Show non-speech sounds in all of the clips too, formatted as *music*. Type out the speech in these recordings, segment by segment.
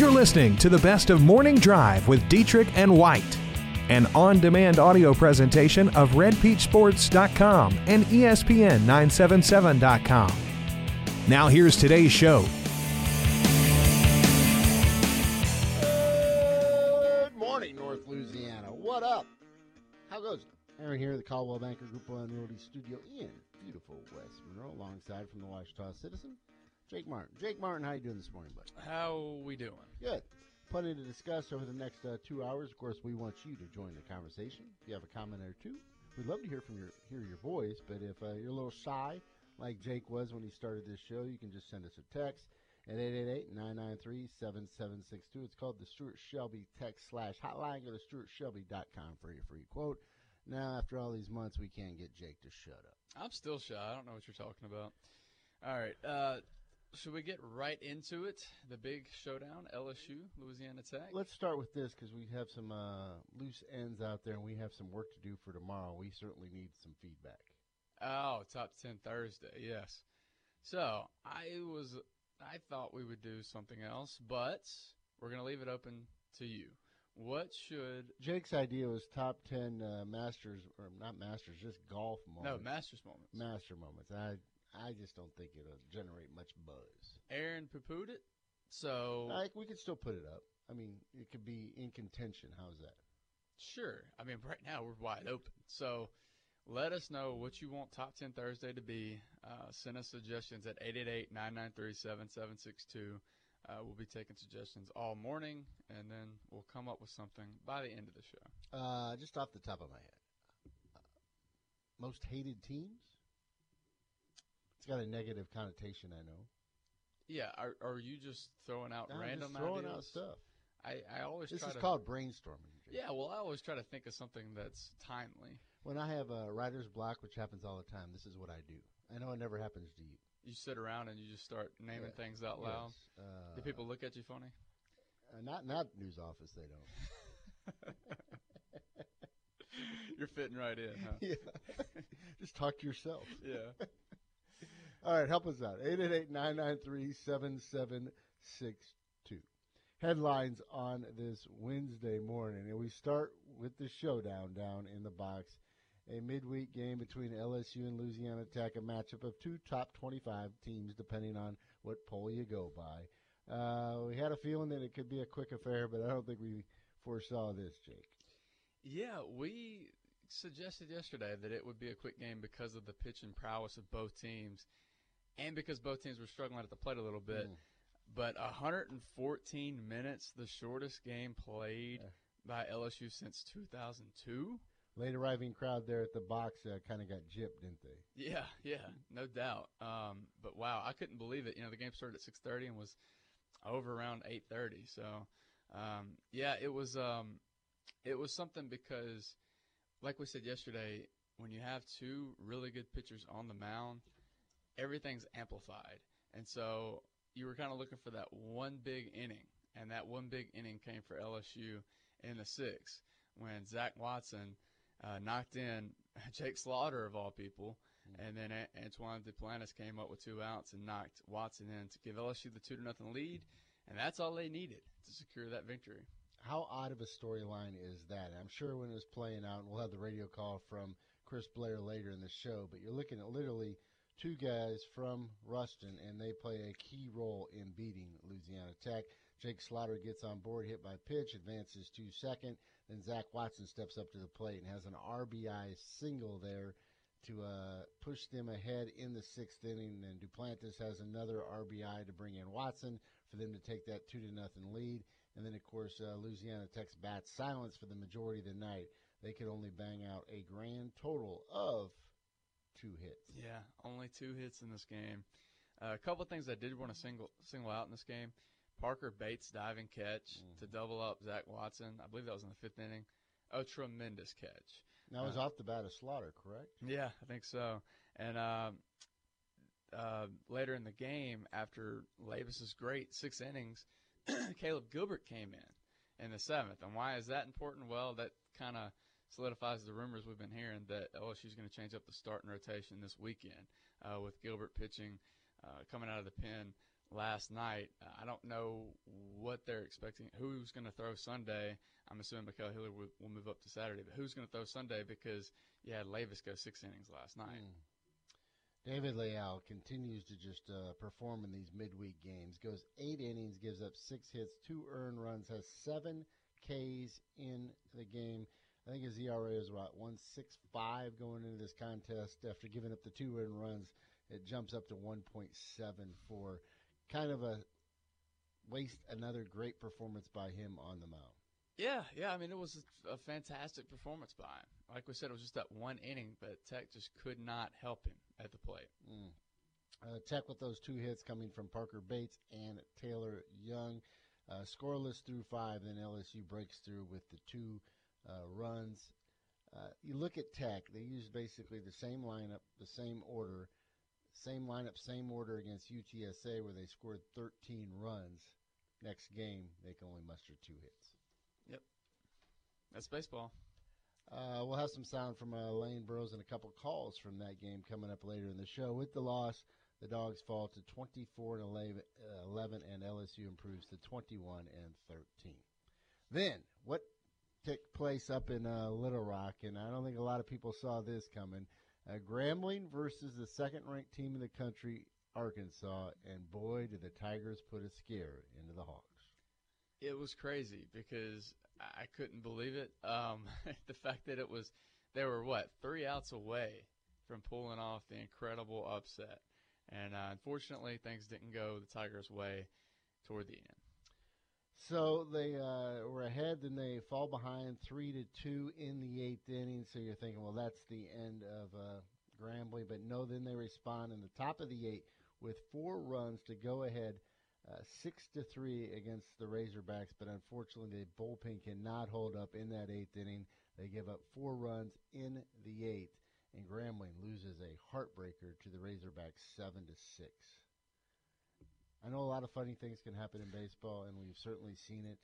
You're listening to the best of Morning Drive with Dietrich and White, an on demand audio presentation of RedPeachSports.com and E ESPN977.com. Now, here's today's show. Good morning, North Louisiana. What up? How goes it? Aaron here, at the Coldwell Banker Group One Realty Studio in beautiful West Monroe, alongside from the Ouachita Citizen, Jake Martin. Jake Martin, how you doing this morning, bud? How we doing? Good. Plenty to discuss over the next uh, two hours. Of course, we want you to join the conversation. If you have a comment or two, we'd love to hear from your hear your voice. But if uh, you're a little shy, like Jake was when he started this show, you can just send us a text at 888-993-7762. It's called the Stuart Shelby text slash hotline. Go to stuartshelby.com for your free quote. Now, after all these months, we can't get Jake to shut up. I'm still shy. I don't know what you're talking about. All right. Uh, should we get right into it? The big showdown, LSU, Louisiana Tech. Let's start with this because we have some uh, loose ends out there and we have some work to do for tomorrow. We certainly need some feedback. Oh, top ten Thursday. Yes. So I was, I thought we would do something else, but we're gonna leave it open to you. What should? Jake's idea was top 10 uh, masters, or not masters, just golf moments. No. Masters moments. master moments. I I just don't think it'll generate much buzz. Aaron poo-pooed it. So Like we could still put it up. I mean, it could be in contention. How's that? Sure. I mean, right now we're wide open. So let us know what you want Top 10 Thursday to be. Uh, send us suggestions at 888-993-7762. Uh, we'll be taking suggestions all morning, and then we'll come up with something by the end of the show. Uh, just off the top of my head, uh, most hated teams. It's got a negative connotation, I know. Yeah, are, are you just throwing out I'm random just throwing ideas? out stuff. I, I always This try is to. called brainstorming. Jake. Yeah, well, I always try to think of something that's timely. When I have a writer's block, which happens all the time, this is what I do. I know it never happens to you. You sit around and you just start naming Yeah. things out loud. Yes. Uh, Do people look at you funny? Uh, not not news office. They don't. *laughs* You're fitting right in, huh? *laughs* yeah. *laughs* Just talk to yourself. yeah. All right, help us out. 888-993-7762. Headlines on this Wednesday morning. And we start with the showdown down in the box. A midweek game between LSU and Louisiana Tech, a matchup of two top 25 teams, depending on what poll you go by. Uh, we had a feeling that it could be a quick affair, but I don't think we foresaw this, Jake. Yeah, we suggested yesterday that it would be a quick game because of the pitch and prowess of both teams, and because both teams were struggling at the plate a little bit. Mm. But 114 minutes, the shortest game played Yeah. by LSU since 2002. Late arriving crowd there at the box uh, kind of got gypped, didn't they? Yeah, yeah, no doubt. Um, but wow, I couldn't believe it. You know, the game started at 6:30 and was over around 8:30. So, um, yeah, it was um, it was something because, like we said yesterday, when you have two really good pitchers on the mound, everything's amplified, and so you were kind of looking for that one big inning, and that one big inning came for LSU in the sixth when Zach Watson uh, knocked in *laughs* Jake Slaughter of all people, and then A- Antoine Duplantis came up with two outs and knocked Watson in to give LSU the two to nothing lead, and that's all they needed to secure that victory. How odd of a storyline is that? I'm sure when it was playing out, and we'll have the radio call from Chris Blair later in the show, but you're looking at literally two guys from Ruston, and they play a key role in beating Louisiana Tech. Jake Slaughter gets on board, hit by pitch, advances to second. Then Zach Watson steps up to the plate and has an RBI single there to uh, push them ahead in the sixth inning. Then Duplantis has another RBI to bring in Watson for them to take that two to nothing lead. And then, of course, uh, Louisiana Tech's bat silence for the majority of the night. They could only bang out a grand total of two hits. Yeah, only two hits in this game. Uh, a couple of things I did want to single single out in this game. Parker Bates diving catch to double up Zach Watson. I believe that was in the fifth inning. A tremendous catch. That was Uh, off the bat of Slaughter, correct? Yeah, I think so. And um, uh, later in the game, after Labas's great six innings, *clears throat* Caleb Gilbert came in in the seventh. And why is that important? Well, that kind of solidifies the rumors we've been hearing that LSU is going to change up the starting rotation this weekend uh, with Gilbert pitching, uh, coming out of the pen last night. I don't know what they're expecting. Who's going to throw Sunday? I'm assuming Ma'Khail Hilliard will, will move up to Saturday, but who's going to throw Sunday because you had Labas go six innings last night. Mm. David Leal continues to just uh, perform in these midweek games. Goes eight innings, gives up six hits, two earned runs, has seven Ks in the game. I think his ERA is about one six five going into this contest. After giving up the two earned runs, it jumps up to one point seven four. Kind of a waste another great performance by him on the mound. Yeah, yeah. I mean, it was a, a fantastic performance by him. Like we said, it was just that one inning, but Tech just could not help him at the plate. Mm. Uh, Tech with those two hits coming from Parker Bates and Taylor Young. Uh, scoreless through five, then LSU breaks through with the two uh, runs. Uh, you look at Tech, they use basically the same lineup, the same order, same lineup, same order against UTSA where they scored 13 runs. Next game, they can only muster two hits. Yep, that's baseball. Uh, we'll have some sound from uh, Lane Burroughs and a couple calls from that game coming up later in the show. With the loss, the Dogs fall to 24 and 11, uh, 11 and LSU improves to 21 and 13. Then, what took place up in uh, Little Rock, and I don't think a lot of people saw this coming. Uh, Grambling versus the second-ranked team in the country, Arkansas, and boy, did the Tigers put a scare into the Hawks. It was crazy because I couldn't believe it. Um, *laughs* the fact that it was, they were what three outs away from pulling off the incredible upset, and uh, unfortunately things didn't go the Tigers' way toward the end. So they uh, were ahead, then they fall behind three to two in the eighth inning. So you're thinking, well, that's the end of uh, Grambling, but no. Then they respond in the top of the eighth with four runs to go ahead uh, six to three against the Razorbacks, but unfortunately the bullpen cannot hold up in that eighth inning. They give up four runs in the eighth, and Grambling loses a heartbreaker to the Razorbacks seven to six. I know a lot of funny things can happen in baseball, and we've certainly seen it,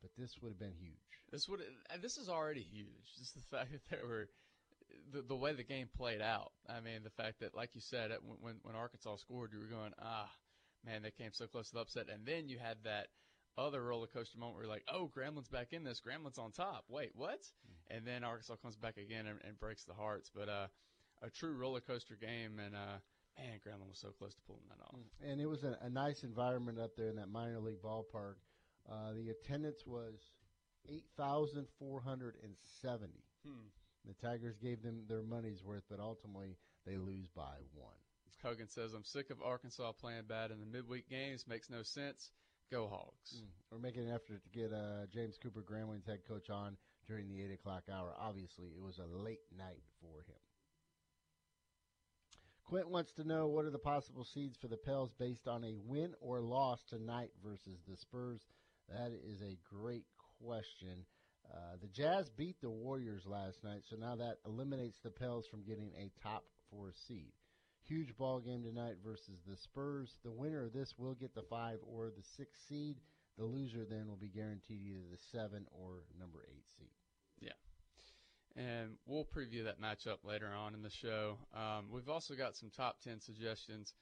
but this would have been huge. This would this is already huge. Just the *laughs* fact that there were the, the way the game played out. I mean, the fact that, like you said, when when Arkansas scored, you were going, ah, man, they came so close to the upset. And then you had that other roller coaster moment where you're like, oh, Grambling's back in this. Grambling's on top. Wait, what? Mm-hmm. And then Arkansas comes back again and, and breaks the hearts. But uh, a true roller coaster game. And uh, man, Grambling was so close to pulling that off. Mm. And it was a, a nice environment up there in that minor league ballpark. Uh, the attendance was 8,470. Hmm. The Tigers gave them their money's worth, but ultimately they lose by one. Hogan says, I'm sick of Arkansas playing bad in the midweek games. Makes no sense. Go Hogs. Mm. We're making an effort to get uh, James Cooper, Grambling's head coach, on during the 8 o'clock hour. Obviously, it was a late night for. Quint wants to know what are the possible seeds for the Pels based on a win or loss tonight versus the Spurs. That is a great question. Uh, the Jazz beat the Warriors last night, so now that eliminates the Pels from getting a top four seed. Huge ball game tonight versus the Spurs. The winner of this will get the five or the six seed. The loser then will be guaranteed either the seven or number eight seed. Yeah. And we'll preview that matchup later on in the show. Um, we've also got some top 10 suggestions.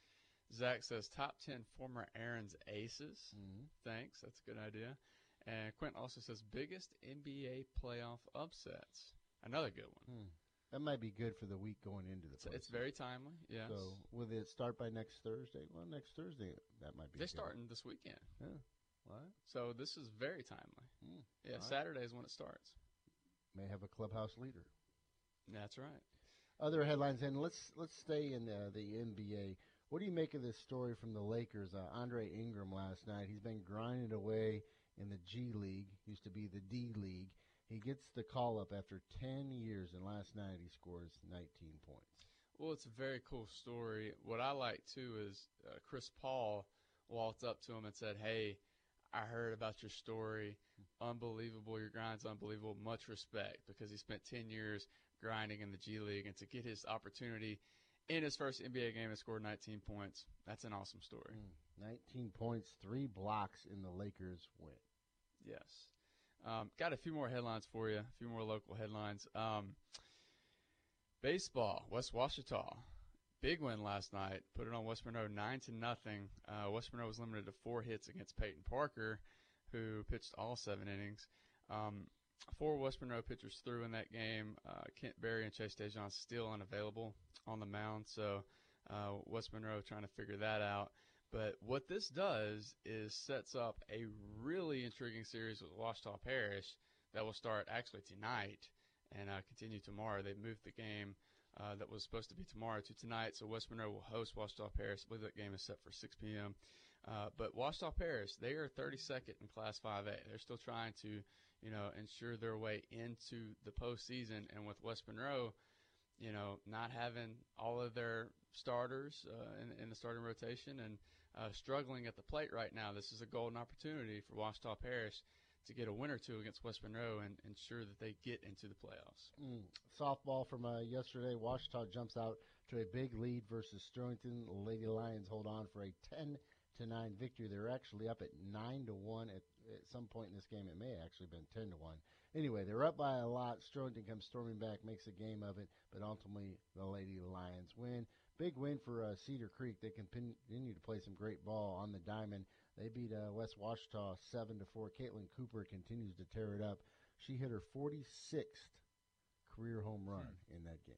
Zach says top 10 former Aaron's aces. Mm-hmm. Thanks. That's a good idea. And Quint also says biggest NBA playoff upsets. Another good one. Hmm. That might be good for the week going into the. It's, it's very timely. Yeah. So will it start by next Thursday? Well, next Thursday that might be. They're good. starting this weekend. Yeah. What? So this is very timely. Hmm. Yeah. All Saturday right. is when it starts. May have a clubhouse leader. That's right. Other headlines, and let's let's stay in the, the NBA. What do you make of this story from the Lakers? Uh, Andre Ingram last night. He's been grinding away in the G League. Used to be the D League he gets the call up after 10 years, and last night he scores 19 points. Well, it's a very cool story. What I like too is uh, Chris Paul walked up to him and said, "Hey, I heard about your story. Unbelievable. Your grind's unbelievable. Much respect because he spent 10 years grinding in the G League and to get his opportunity in his first NBA game and scored 19 points. That's an awesome story. Mm, 19 points, three blocks in the Lakers win. Yes. Um, got a few more headlines for you, a few more local headlines. Um, baseball, West Ouachita big win last night. Put it on West Monroe nine to nothing. Uh, West Monroe was limited to four hits against Peyton Parker, who pitched all seven innings. Um, four West Monroe pitchers threw in that game. Uh, Kent Berry and Chase Dejon still unavailable on the mound, so uh, West Monroe trying to figure that out. But what this does is sets up a really intriguing series with Ouachita Parish that will start actually tonight and uh, continue tomorrow. They've moved the game uh, that was supposed to be tomorrow to tonight, so West Monroe will host Ouachita Parish. I believe that game is set for 6 p.m. Uh, but Ouachita Parish, they are 32nd in Class 5A. They're still trying to, you know, ensure their way into the postseason. And with West Monroe, you know, not having all of their starters uh, in, in, the starting rotation and uh, struggling at the plate right now, this is a golden opportunity for Ouachita Parish to get a win or two against West Monroe and ensure that they get into the playoffs. Mm. Softball from uh, yesterday, Ouachita jumps out to a big lead versus Sterlington. Lady Lions hold on for a 10 to 9 victory. They're actually up at 9 to 1 at, at some point in this game. It may have actually been 10 to 1. Anyway, they're up by a lot. Sterlington comes storming back, makes a game of it, but ultimately the Lady Lions win. Big win for uh, Cedar Creek. They continue to play some great ball on the diamond. They beat uh, West Ouachita seven to four. Caitlin Cooper continues to tear it up. She hit her 46th career home run hmm. in that game.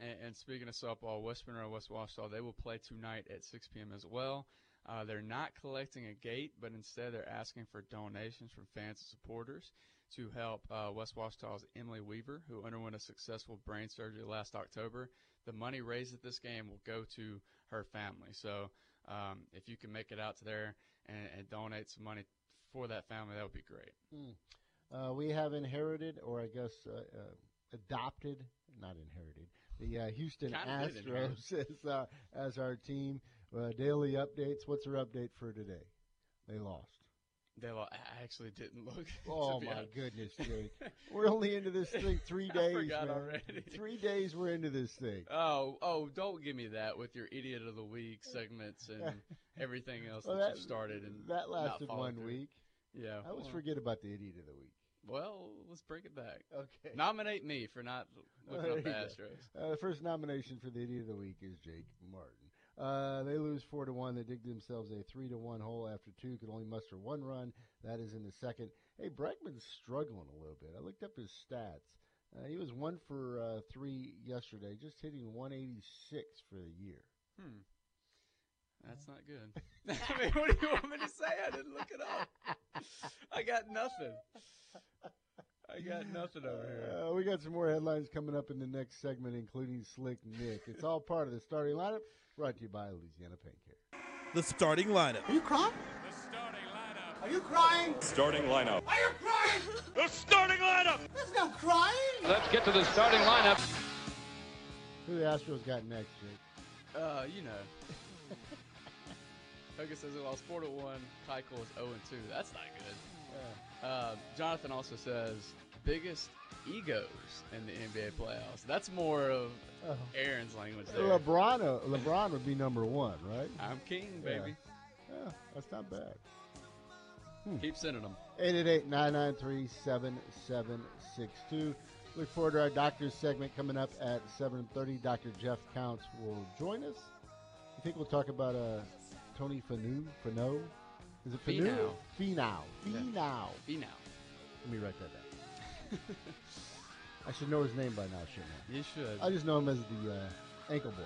And, and, speaking of softball, West Monroe, West Ouachita, they will play tonight at 6 p.m. as well. Uh, they're not collecting a gate, but instead they're asking for donations from fans and supporters to help uh, West Ouachita's Emily Weaver, who underwent a successful brain surgery last October. The money raised at this game will go to her family. So um, if you can make it out to there and, and, donate some money for that family, that would be great. Mm. Uh, we have inherited, or I guess uh, uh adopted, not inherited, the uh, Houston Astros *laughs* as, uh, as our team. Daily updates. What's our update for today? They lost. They lost. I actually didn't look. *laughs* Oh my honest. goodness, Jake! *laughs* we're only into this thing three *laughs* days. man. already. Three days we're into this thing. Oh, oh! Don't give me that with your idiot of the week segments and everything else well, that, you started. And that lasted one through. week. Yeah, I always well, forget about the idiot of the week. Well, let's bring it back. Okay. Nominate me for not looking well, up the Astros. Uh, the first nomination for the idiot of the week is Jake Martin. Uh, they lose four to one. They dig themselves a three to one hole after two. Could only muster one run. That is in the second. Hey, Bregman's struggling a little bit. I looked up his stats. Uh, he was one for uh, three yesterday, just hitting 186 for the year. Hmm. That's not good. *laughs* *laughs* I mean, what do you want me to say? I didn't look it up. I got nothing. I got nothing over here. Uh, we got some more headlines coming up in the next segment, including Slick Nick. It's all part of the starting lineup. Brought to you by Louisiana Pain Care. The starting lineup. Are you crying? The starting lineup. Are you crying? Starting lineup. Are you crying? the starting lineup. There's no crying. Let's get to the starting lineup. Who the Astros got next, Jake? Uh, you know. *laughs* Hogan says they lost 4 to 1. Keuchel is 0 and 2. That's not good. Yeah. Uh, Jonathan also says biggest egos in the NBA playoffs. That's more of oh. Aaron's language there. LeBron, uh, LeBron would be number one, right? I'm king, baby. Yeah, yeah that's not bad. Hmm. Keep sending them. 888-993-7762. Look forward to our doctor's segment coming up at 7.30. Dr. Jeff Counts will join us. I think we'll talk about uh, Tony Fanu, Fano. Is it Fanu? Finau. Finau. Finau. Let me write that down. *laughs* I should know his name by now, shouldn't I? You should. I just know him as the uh, ankle boy.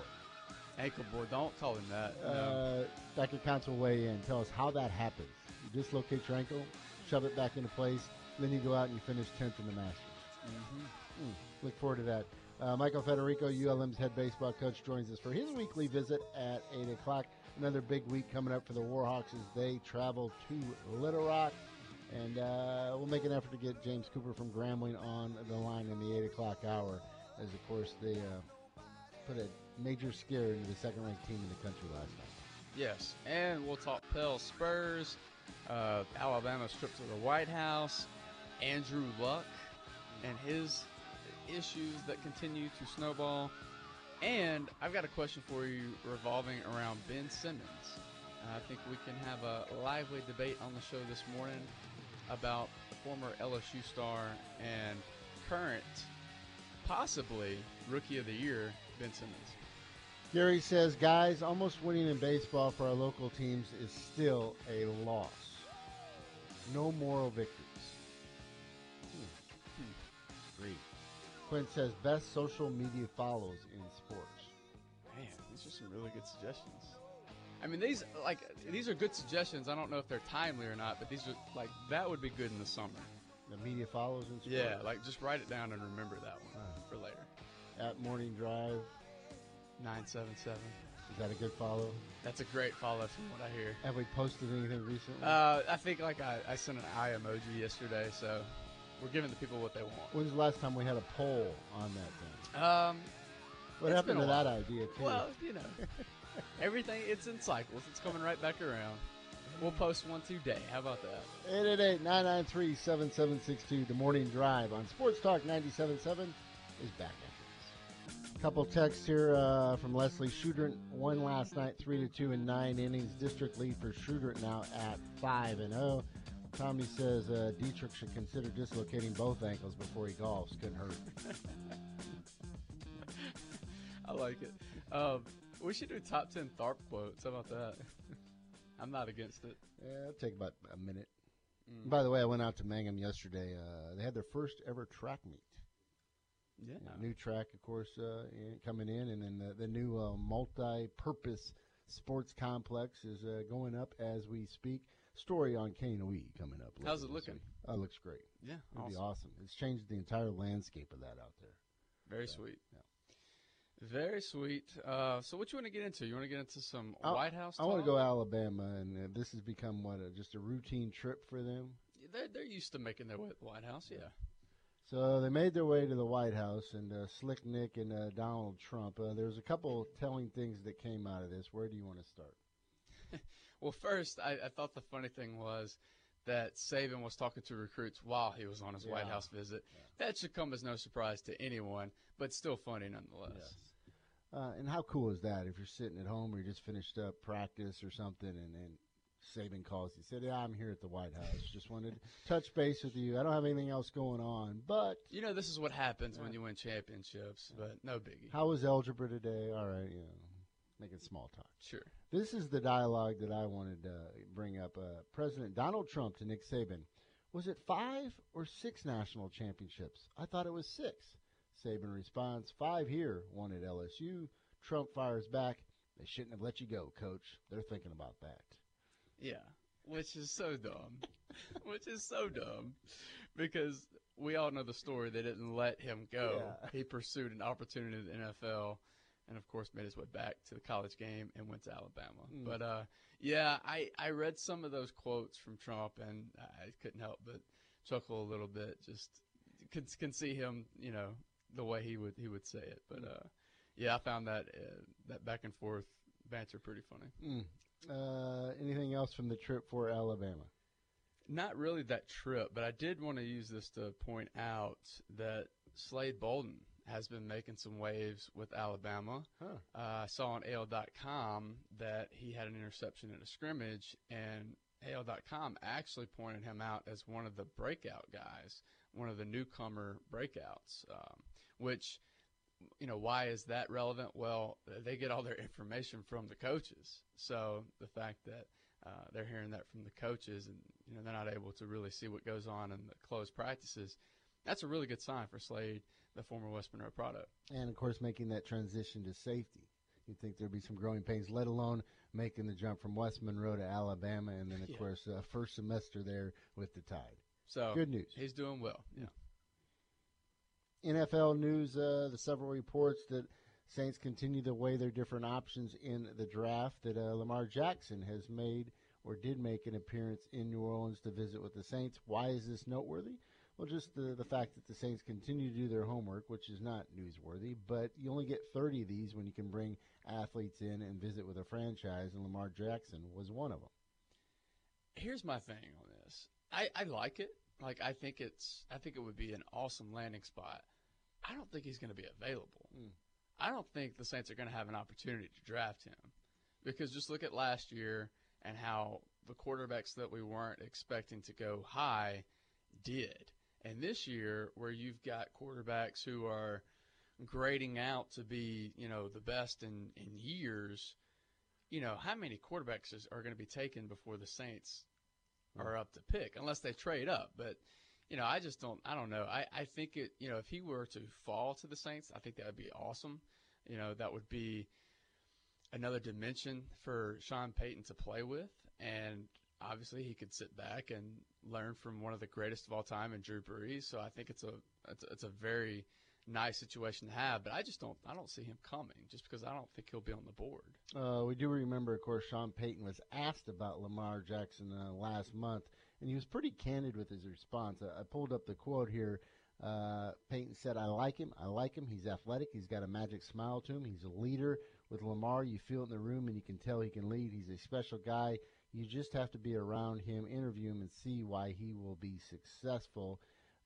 Ankle boy. Don't call him that. Uh, no. Dr. Counts will weigh in. Tell us how that happens. You dislocate your ankle, shove it back into place, then you go out and you finish 10th in the Masters. Mm-hmm. Mm, look forward to that. Uh, Michael Federico, ULM's head baseball coach, joins us for his weekly visit at 8 o'clock. Another big week coming up for the Warhawks as they travel to Little Rock. And uh, we'll make an effort to get James Cooper from Grambling on the line in the 8 o'clock hour, as of course they uh, put a major scare into the second ranked team in the country last night. Yes, and we'll talk Pell Spurs, uh, Alabama's trip to the White House, Andrew Luck, and his issues that continue to snowball. And I've got a question for you revolving around Ben Simmons. I think we can have a lively debate on the show this morning about the former LSU star and current, possibly rookie of the year, Ben Simmons. Gary says, guys, almost winning in baseball for our local teams is still a loss. No moral victories. Hmm. Hmm. Great. Quinn says, best social media follows in sports. Man, these are some really good suggestions. I mean, these like these are good suggestions. I don't know if they're timely or not, but these are like that would be good in the summer. The media follows sports. Yeah, like just write it down and remember that one for later. At Morning Drive. Nine seven seven. Is that a good follow? That's a great follow from what I hear. Have we posted anything recently? Uh, I think like I, I sent an eye emoji yesterday, so we're giving the people what they want. When's the last time we had a poll on that thing? Um, What happened to that idea too? well, you know, *laughs* *laughs* everything it's in cycles. It's coming right back around. We'll post one today. How about that? 888-993-7762. The Morning Drive on Sports Talk 97.7 is back after this. Couple texts here uh, from Leslie Schudert. One last night, three to two in nine innings. District lead for Schudert now at five and zero. Tommy says uh, Dietrich should consider dislocating both ankles before he golfs. Couldn't hurt. *laughs* I like it. Um, we should do top ten Tharp quotes. How about that? *laughs* I'm not against it. Yeah, it'll take about a minute. Mm. By the way, I went out to Mangham yesterday. Uh, they had their first ever track meet. Yeah. New track, of course, uh, coming in, and then the, the new uh, multi-purpose sports complex is uh, going up as we speak. Story on KNOE coming up. How's it looking? Oh, it looks great. Yeah. It'll be awesome. awesome. It's changed the entire landscape of that out there. Very sweet. Very sweet. Uh, so what you want to get into? You want to get into some White House? I want to talk? go Alabama, and uh, this has become what a, just a routine trip for them. They're, they're used to making their way to the White House. Yeah. So they made their way to the White House, and uh, Slick Nick and uh, Donald Trump. Uh, there's a couple telling things that came out of this. Where do you want to start? *laughs* Well, first, I, I thought the funny thing was that Saban was talking to recruits while he was on his White House visit. That should come as no surprise to anyone, but still funny nonetheless. Uh, and how cool is that if you're sitting at home or you just finished up practice or something, and then Saban calls you, said, "Yeah, I'm here at the White House. Just wanted to *laughs* touch base with you. I don't have anything else going on, but You know, this is what happens when you win championships, but no biggie. how was algebra today? All right, you know, making small talk. Sure. This is the dialogue that I wanted to bring up. Uh, President Donald Trump to Nick Saban. Was it five or six national championships? I thought it was six. Saban responds, five here, one at LSU. Trump fires back, they shouldn't have let you go, coach. They're thinking about that. Yeah, which is so dumb. *laughs* which is so dumb because we all know the story. They didn't let him go. Yeah. He pursued an opportunity in the NFL and, of course, made his way back to the college game and went to Alabama. Mm. But, uh, yeah, I, I read some of those quotes from Trump and I couldn't help but chuckle a little bit. Just can, can see him, you know, the way he would he would say it. But, uh, yeah, I found that uh, that back and forth banter pretty funny. Mm. Uh, anything else from the trip for Alabama? Not really that trip, but I did want to use this to point out that Slade Bolden has been making some waves with Alabama. Huh. Uh, I saw on AL.com that he had an interception in a scrimmage, and AL.com actually pointed him out as one of the breakout guys, one of the newcomer breakouts, um, which you know, why is that relevant? Well, they get all their information from the coaches. So the fact that uh, they're hearing that from the coaches and, you know, they're not able to really see what goes on in the closed practices, that's a really good sign for Slade, the former West Monroe product. And of course, making that transition to safety. You'd think there'd be some growing pains, let alone making the jump from West Monroe to Alabama, and then of Yeah. course, uh, first semester there with the Tide. So Good news. He's doing well. Yeah. NFL news: uh, the several reports that Saints continue to weigh their different options in the draft. That uh, Lamar Jackson has made or did make an appearance in New Orleans to visit with the Saints. Why is this noteworthy? Well, just the the fact that the Saints continue to do their homework, which is not newsworthy. But you only get 30 of these when you can bring athletes in and visit with a franchise, and Lamar Jackson was one of them. Here's my thing on this. I, I like it. Like I think it's I think it would be an awesome landing spot. I don't think he's going to be available. Mm. I don't think the Saints are going to have an opportunity to draft him because just look at last year and how the quarterbacks that we weren't expecting to go high did. And this year, where you've got quarterbacks who are grading out to be, you know, the best in, in years, you know, how many quarterbacks is, are going to be taken before the Saints are up to pick, unless they trade up. But, you know, I just don't, I don't know. I, I think it, you know, if he were to fall to the Saints, I think that would be awesome. You know, that would be another dimension for Sean Payton to play with. And obviously he could sit back and learn from one of the greatest of all time in Drew Brees. So I think it's a, it's, it's a very nice situation to have, but I just don't, I don't see him coming just because I don't think he'll be on the board. Uh, we do remember, of course, Sean Payton was asked about Lamar Jackson uh, last month, and he was pretty candid with his response. I, I pulled up the quote here. Uh, Payton said, I like him. I like him. He's athletic. He's got a magic smile to him. He's a leader. With Lamar, you feel it in the room and you can tell he can lead. He's a special guy. You just have to be around him, interview him, and see why he will be successful.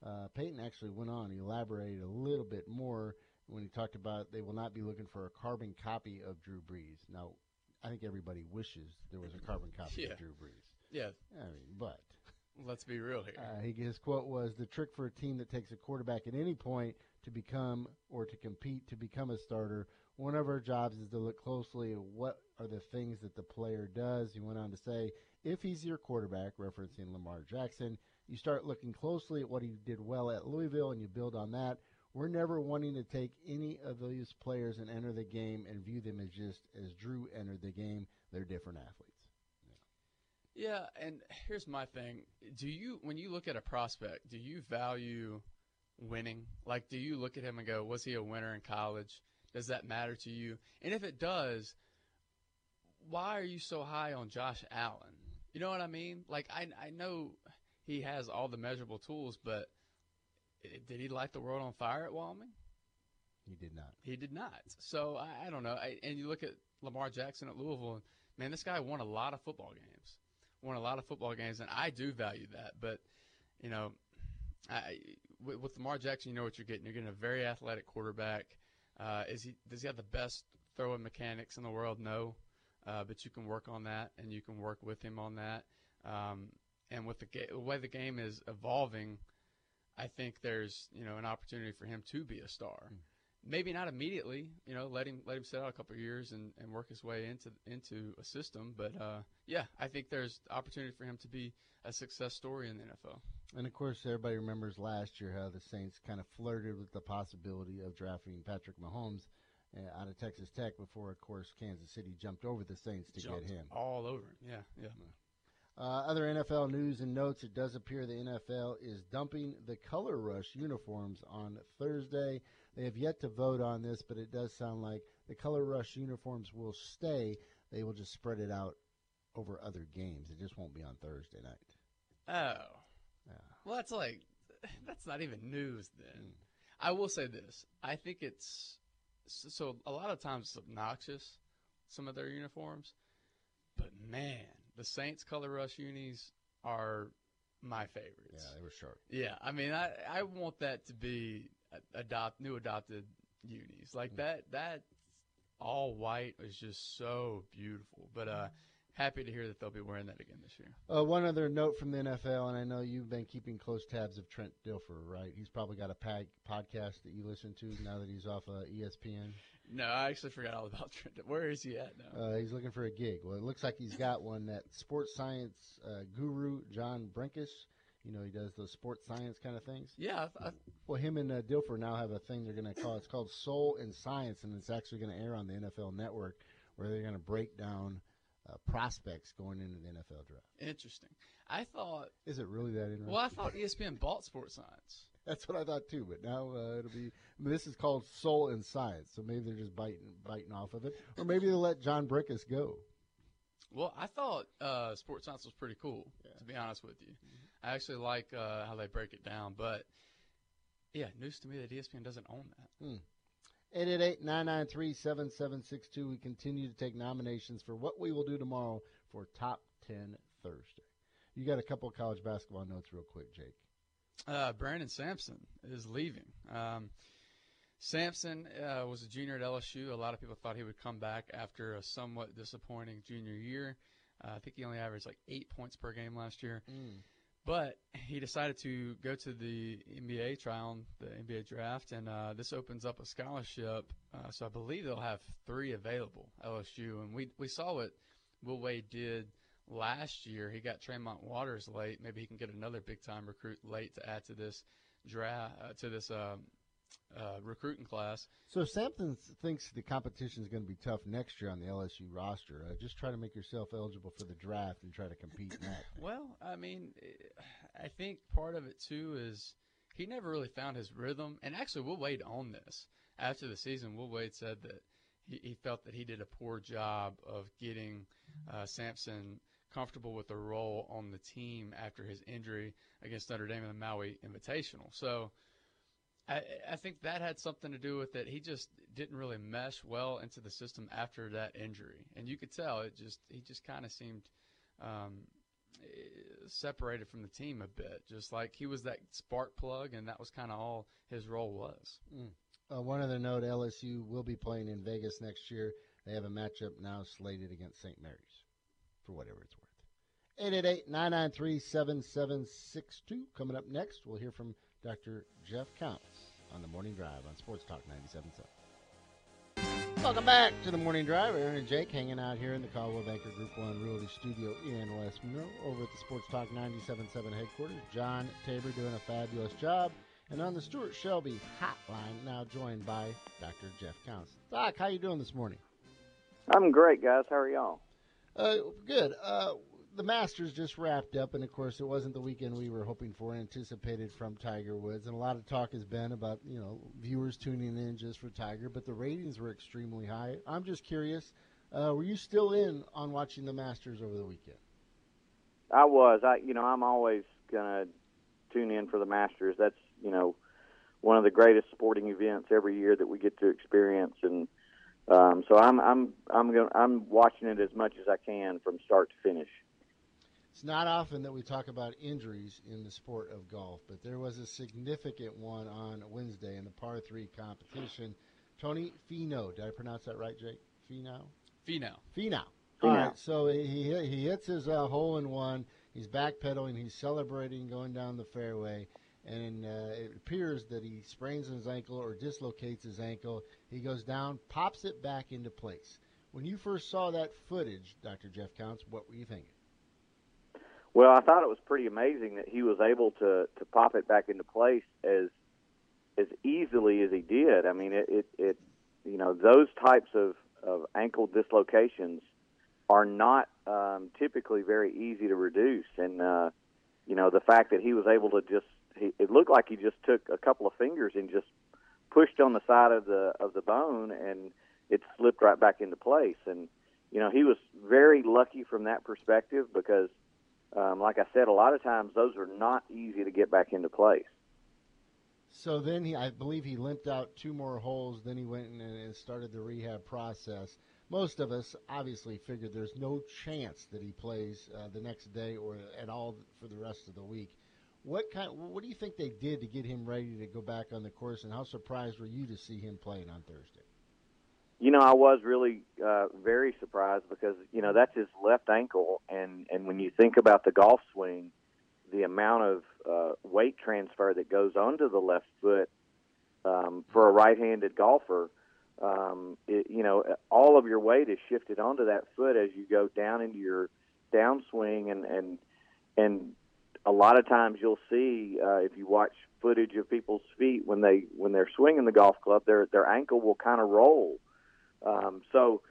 Uh, Payton actually went on, he elaborated a little bit more when he talked about they will not be looking for a carbon copy of Drew Brees. Now, I think everybody wishes there was a carbon copy Yeah. of Drew Brees. Yeah, I mean, but let's be real here. uh, he, his quote was the trick for a team that takes a quarterback at any point to become or to compete to become a starter. One of our jobs is to look closely at what are the things that the player does. He went on to say, if he's your quarterback, referencing Lamar Jackson, you start looking closely at what he did well at Louisville and you build on that. We're never wanting to take any of these players and enter the game and view them as just as Drew entered the game. They're different athletes. Yeah, and here's my thing. Do you when you look at a prospect, do you value winning? Like do you look at him and go, was he a winner in college? Does that matter to you? And if it does, why are you so high on Josh Allen? You know what I mean? Like I I know he has all the measurable tools, but did he light the world on fire at Wyoming? He did not. He did not. So I, I don't know. I, and you look at Lamar Jackson at Louisville, and man, this guy won a lot of football games. Won a lot of football games, and I do value that. But you know, I, with, with Lamar Jackson, you know what you're getting. You're getting a very athletic quarterback. Uh, is he? Does he have the best throwing mechanics in the world? No, uh, but you can work on that, and you can work with him on that. Um, and with the, ga- the way the game is evolving, I think there's you know an opportunity for him to be a star maybe not immediately. You know, let him let him sit out a couple of years and, and work his way into into a system. But uh, yeah, I think there's opportunity for him to be a success story in the NFL. And of course, everybody remembers last year how the Saints kind of flirted with the possibility of drafting Patrick Mahomes uh, out of Texas Tech before, of course, Kansas City jumped over the Saints to Jumped get him. all over him. Yeah, yeah. Uh, other NFL news and notes: It does appear the NFL is dumping the Color Rush uniforms on Thursday. They have yet to vote on this, but it does sound like the Color Rush uniforms will stay. They will just spread it out over other games. It just won't be on Thursday night. Oh, Yeah. well, that's like *sighs* that's not even news. Then I will say this: I think it's so a lot of times it's obnoxious some of their uniforms, but man, the Saints color rush unis are my favorites. Yeah, they were sharp. Yeah, I mean, I I want that to be adopt new adopted unis like that. That all white is just so beautiful. But uh, happy to hear that they'll be wearing that again this year. Uh, one other note from the NFL, and I know you've been keeping close tabs of Trent Dilfer, right? He's probably got a pag- podcast that you listen to now that he's off uh, ESPN. No, I actually forgot all about Trent. Where is he at now? Uh, he's looking for a gig. Well, it looks like he's got one. That sports science uh, guru John Brenkus. You know, he does those sports science kind of things. yeah, I, I, Well, him and uh, Dilfer now have a thing they're going to call. It's called Soul and Science, and it's actually going to air on the NFL Network, where they're going to break down uh, prospects going into the NFL draft. interesting. I thought. Is it really that interesting? Well, I thought ESPN bought Sports Science. *laughs* That's what I thought too, but now uh, it'll be. This is called Soul and Science, so maybe they're just biting biting off of it, or maybe they'll let John Brenkus go. Well, I thought uh, Sports Science was pretty cool. To be honest with you, I actually like uh, how they break it down. But yeah, news to me that ESPN doesn't own that. 888-993-7762. We continue to take nominations for what we will do tomorrow for Top 10 Thursday. You got a couple of college basketball notes real quick, Jake. Uh, Brandon Sampson is leaving. Um, Sampson uh, was a junior at LSU. A lot of people thought he would come back after a somewhat disappointing junior year. Uh, I think he only averaged like eight points per game last year. But he decided to go to the NBA trial, the NBA draft, and uh, this opens up a scholarship. Uh, so I believe they'll have three available LSU, and we we saw what Will Wade did last year. He got Tremont Waters late. Maybe he can get another big time recruit late to add to this draft uh, to this um, uh, recruiting class. So Sampson thinks the competition is going to be tough next year on the LSU roster, uh, just try to make yourself eligible for the draft and try to compete in that. well, I mean, I think part of it too is he never really found his rhythm. And actually, Will Wade on this after the season. Will Wade said that he, he felt that he did a poor job of getting uh, Sampson comfortable with the role on the team after his injury against Notre Dame in the Maui Invitational. So I, I think that had something to do with it. He just didn't really mesh well into the system after that injury, and you could tell it just he just kind of seemed um, separated from the team a bit, just like he was that spark plug, and that was kind of all his role was. Mm. Uh, one other note: LSU will be playing in Vegas next year. They have a matchup now slated against St. Mary's, for whatever it's worth. 888-993-7762. Coming up next, we'll hear from Dr. Jeff Counts on the Morning Drive on Sports Talk 97.7. Welcome back to the Morning Drive. Aaron and Jake hanging out here in the Coldwell Banker Group 1 Realty Studio in West Monroe over at the Sports Talk 97.7 headquarters. John Tabor doing a fabulous job. And on the Stuart Shelby hotline, now joined by Dr. Jeff Counts. Doc, how you doing this morning? I'm great, guys. How are y'all? Uh, good. Uh, the Masters just wrapped up, and of course, it wasn't the weekend we were hoping for, anticipated from Tiger Woods. And a lot of talk has been about you know viewers tuning in just for Tiger, but the ratings were extremely high. I'm just curious, uh, were you still in on watching the Masters over the weekend? I was. I you know I'm always gonna tune in for the Masters. That's you know one of the greatest sporting events every year that we get to experience, and um, so I'm I'm I'm going I'm watching it as much as I can from start to finish. It's not often that we talk about injuries in the sport of golf, but there was a significant one on Wednesday in the par three competition. Tony Finau, did I pronounce that right, Jake? Finau. Finau. Finau. All right, so he he hits his uh, hole in one. He's backpedaling. He's celebrating, going down the fairway, and uh, it appears that he sprains his ankle or dislocates his ankle. He goes down, pops it back into place. When you first saw that footage, Dr. Jeff Counts, what were you thinking? Well, I thought it was pretty amazing that he was able to to pop it back into place as as easily as he did. I mean, it it, it you know those types of of ankle dislocations are not um, typically very easy to reduce, and uh, you know the fact that he was able to just he, it looked like he just took a couple of fingers and just pushed on the side of the of the bone and it slipped right back into place and you know he was very lucky from that perspective because um, like I said, a lot of times those are not easy to get back into place. So then he, I believe he limped out two more holes. Then he went and started the rehab process. Most of us obviously figured there's no chance that he plays uh, the next day or at all for the rest of the week. What kind? What do you think they did to get him ready to go back on the course? And how surprised were you to see him playing on Thursday? You know, I was really uh, very surprised because you know that's his left ankle, and and when you think about the golf swing, the amount of uh, weight transfer that goes onto the left foot um, for a right-handed golfer, um, it, you know, all of your weight is shifted onto that foot as you go down into your downswing, and and and a lot of times you'll see uh, if you watch footage of people's feet when they when they're swinging the golf club, their their ankle will kind of roll um, so,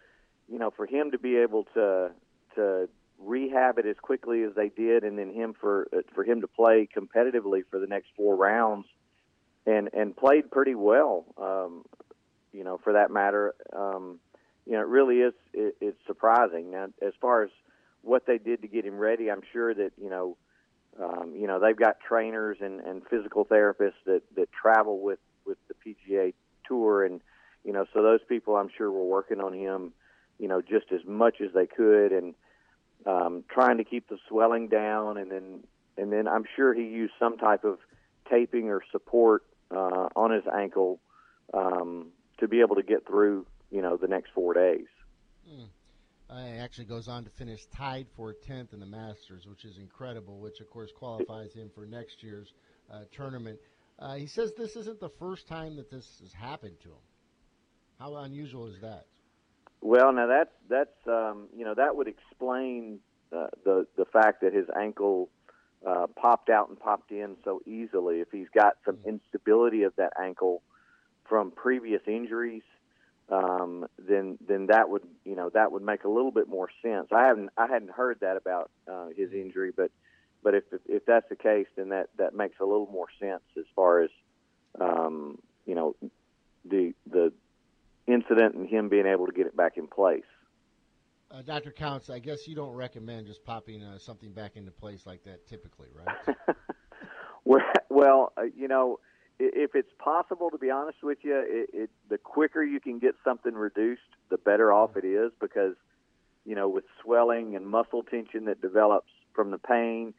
you know, for him to be able to to rehab it as quickly as they did, and then him for uh, for him to play competitively for the next four rounds, and and played pretty well. Um, you know, for that matter, um, you know, it really is it, it's surprising. Now, as far as what they did to get him ready, I'm sure that you know, um, you know, they've got trainers and, and physical therapists that that travel with with the PGA Tour and you know, so those people I'm sure were working on him, you know, just as much as they could and um, trying to keep the swelling down, and then and then I'm sure he used some type of taping or support uh, on his ankle um, to be able to get through, you know, the next four days. Mm. Uh, actually goes on to finish tied for 10th in the Masters, which is incredible, which of course qualifies him for next year's uh, tournament. Uh, he says this isn't the first time that this has happened to him. How unusual is that? Well, now that's that's um, you know that would explain uh, the the fact that his ankle uh, popped out and popped in so easily. If he's got some instability of that ankle from previous injuries, um, then then that would you know that would make a little bit more sense. I haven't I hadn't heard that about uh, his injury, but but if if that's the case, then that that makes a little more sense as far as um, you know the the incident and him being able to get it back in place. Uh, Dr. Counts, I guess you don't recommend just popping uh, something back into place like that typically, right? *laughs* well, uh, you know, if it's possible, to be honest with you, it, it, the quicker you can get something reduced, the better off it is because, you know, with swelling and muscle tension that develops from the pain,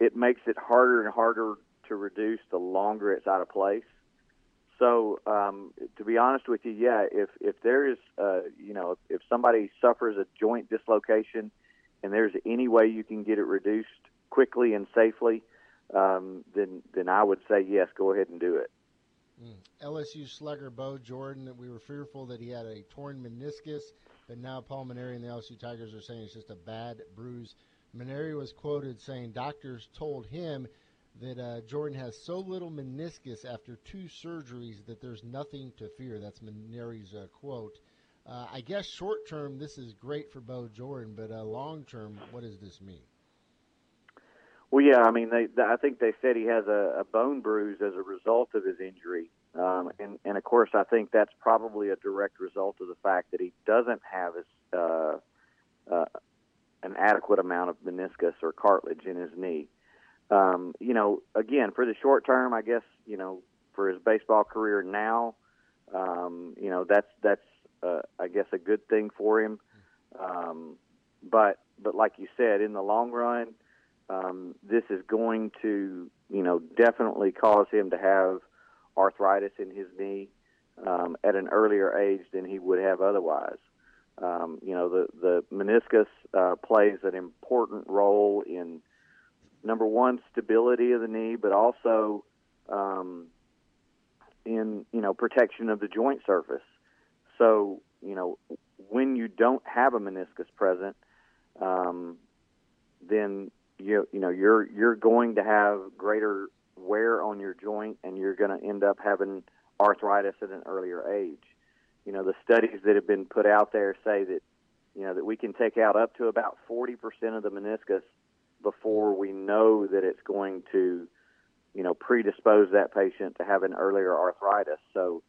it makes it harder and harder to reduce the longer it's out of place. So, um, to be honest with you, yeah, if if there is, uh, you know, if somebody suffers a joint dislocation, and there's any way you can get it reduced quickly and safely, um, then then I would say yes, go ahead and do it. Mm. LSU slugger Bo Jordan, that we were fearful that he had a torn meniscus, but now Paul Mainieri and the LSU Tigers are saying it's just a bad bruise. Mainieri was quoted saying doctors told him that uh, Jordan has so little meniscus after two surgeries that there's nothing to fear. That's Mainieri's uh, quote. Uh, I guess short term, this is great for Bo Jordan, but uh, long term, what does this mean? Well, yeah, I mean, they, I think they said he has a, a bone bruise as a result of his injury, um, and and of course, I think that's probably a direct result of the fact that he doesn't have his, uh, uh, an adequate amount of meniscus or cartilage in his knee. Um, you know, again, for the short term, I guess you know, for his baseball career now, um, you know, that's that's uh, I guess a good thing for him. Um, but but like you said, in the long run um, this is going to, you know, definitely cause him to have arthritis in his knee um, at an earlier age than he would have otherwise. Um, you know, the the meniscus uh, plays an important role in number one stability of the knee, but also um, in you know protection of the joint surface. So you know, when you don't have a meniscus present, um, then you you know you're you're going to have greater wear on your joint and you're going to end up having arthritis at an earlier age. You know, the studies that have been put out there say that you know that we can take out up to about 40% of the meniscus before we know that it's going to you know predispose that patient to have an earlier arthritis. So,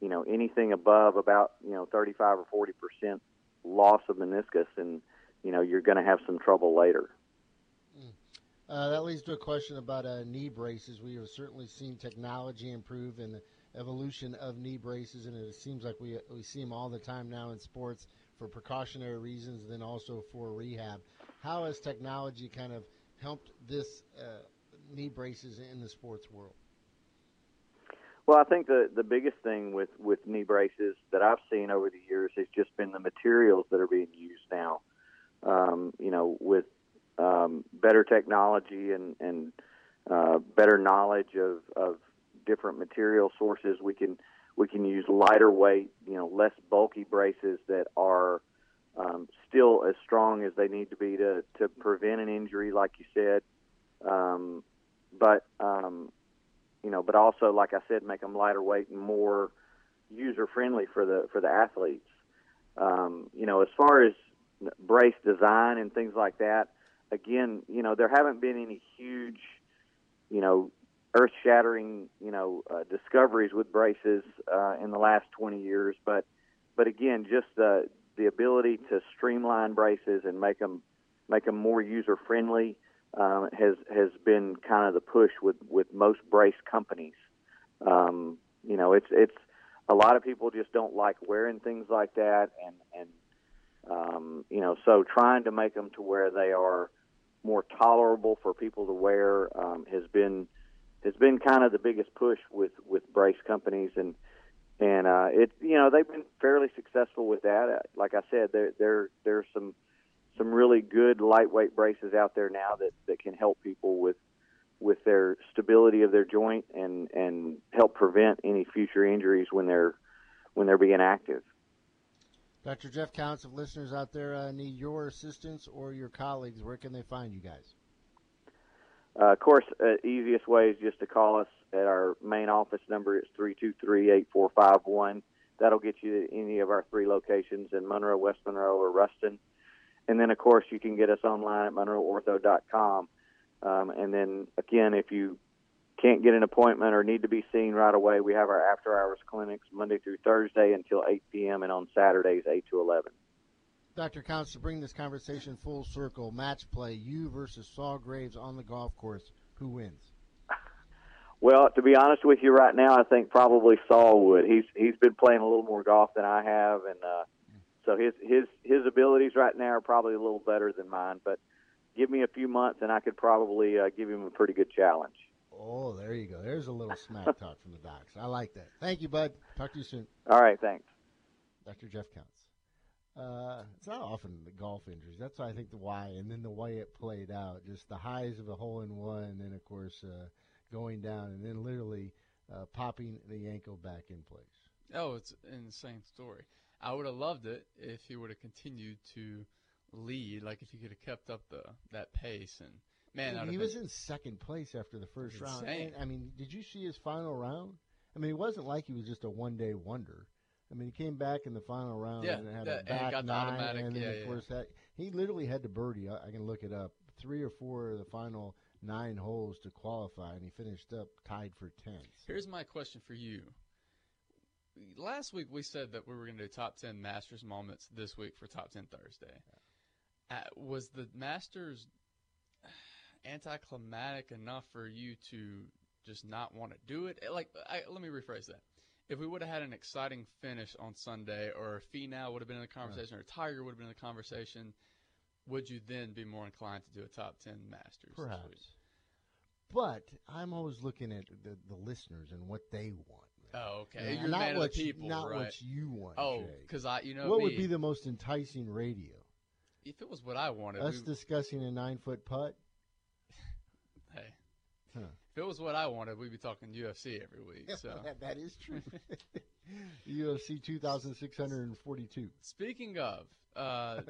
you know, anything above about, you know, 35 or 40% loss of meniscus and you know, you're going to have some trouble later. Uh, that leads to a question about uh, knee braces. We have certainly seen technology improve and the evolution of knee braces, and it seems like we we see them all the time now in sports for precautionary reasons, then also for rehab. How has technology kind of helped this uh, knee braces in the sports world? Well, I think the the biggest thing with with knee braces that I've seen over the years has just been the materials that are being used now. Um, you know, with um, better technology and, and uh, better knowledge of, of different material sources, we can we can use lighter weight, you know, less bulky braces that are um, still as strong as they need to be to, to prevent an injury, like you said. Um, but um, you know, but also, like I said, make them lighter weight and more user friendly for the for the athletes. Um, you know, as far as brace design and things like that, again, you know, there haven't been any huge, you know, earth-shattering, you know, uh, discoveries with braces uh, in the last 20 years. But, but again, just the the ability to streamline braces and make them make them more user-friendly um, has has been kind of the push with with most brace companies. Um, you know, it's it's a lot of people just don't like wearing things like that, and and um, you know, so trying to make them to where they are more tolerable for people to wear um, has been has been kind of the biggest push with with brace companies and and uh, it you know they've been fairly successful with that. Uh, Like I said, there there there's some some really good lightweight braces out there now that that can help people with with their stability of their joint and and help prevent any future injuries when they're when they're being active. Dr. Jeff Counts, if listeners out there uh, need your assistance or your colleagues, where can they find you guys? Uh, of course, uh, easiest way is just to call us at our main office number. It's three two three eight four five one. That'll get you to any of our three locations in Monroe, West Monroe, or Ruston. And then, of course, you can get us online at monroeortho.com. Um, and then, again, if you can't get an appointment or need to be seen right away, we have our after hours clinics Monday through Thursday until 8 p.m. and on Saturdays 8 to 11. Dr. Counts, to bring this conversation full circle, match play, you versus Saul Graves on the golf course, who wins? Well, to be honest with you, right now, I think probably Saul would. He's he's been playing a little more golf than I have, and uh, so his his his abilities right now are probably a little better than mine. But give me a few months, and I could probably uh, give him a pretty good challenge. Oh, there you go. There's a little smack *laughs* talk from the docs. I like that. Thank you, bud. Talk to you soon. All right, thanks. Dr. Jeff Counts. Uh, it's not often the golf injuries. That's why I think the why, and then the way it played out. Just the highs of a hole in one, and then of course uh, going down, and then literally uh, popping the ankle back in place. Oh, it's an insane story. I would have loved it if he would have continued to lead, like if he could have kept up the that pace. And man, he was in second place after the first round. And, I mean, did you see his final round? I mean, it wasn't like he was just a one day wonder. I mean, he came back in the final round Yeah, and had yeah, a and back the nine, automatic- and then yeah, of yeah. course that he literally had to birdie. I, I can look it up. Three or four of the final nine holes to qualify, and he finished up tied for tenth. Here's my question for you. Last week we said that we were going to do top 10 Masters moments this week for Top 10 Thursday. Uh, was the Masters anticlimactic enough for you to just not want to do it? Like, I, let me rephrase that. If we would have had an exciting finish on Sunday, or if Finau would have been in the conversation, or Tiger would have been in the conversation, would you then be more inclined to do a top 10 Masters? Perhaps. But I'm always looking at the, the listeners and what they want. man. Oh, okay. Yeah, You're not what the you- people, not right? what you want. Oh, because I, you know, what me, would be the most enticing radio? if it was what I wanted, Us we, discussing a nine foot putt? *laughs* hey, Huh. If it was what I wanted, we'd be talking UFC every week. So, *laughs* that, that is true. *laughs* UFC 2642. speaking of, uh,